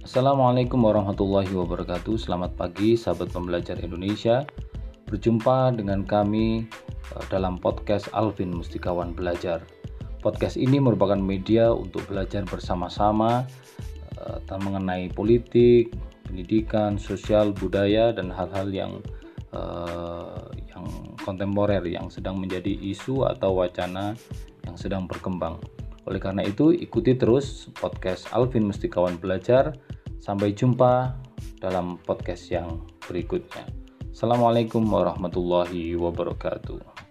Assalamualaikum warahmatullahi wabarakatuh. Selamat pagi, sahabat pembelajar Indonesia. Berjumpa dengan kami eh, dalam podcast Alvin Mustikawan Belajar. Podcast ini merupakan media untuk belajar bersama-sama eh, mengenai politik, pendidikan, sosial, budaya, dan hal-hal yang uh, yang kontemporer yang sedang menjadi isu atau wacana yang sedang berkembang. Oleh karena itu, ikuti terus podcast Alvin Mustikawan Belajar Sampai jumpa dalam podcast yang berikutnya. Assalamualaikum warahmatullahi wabarakatuh.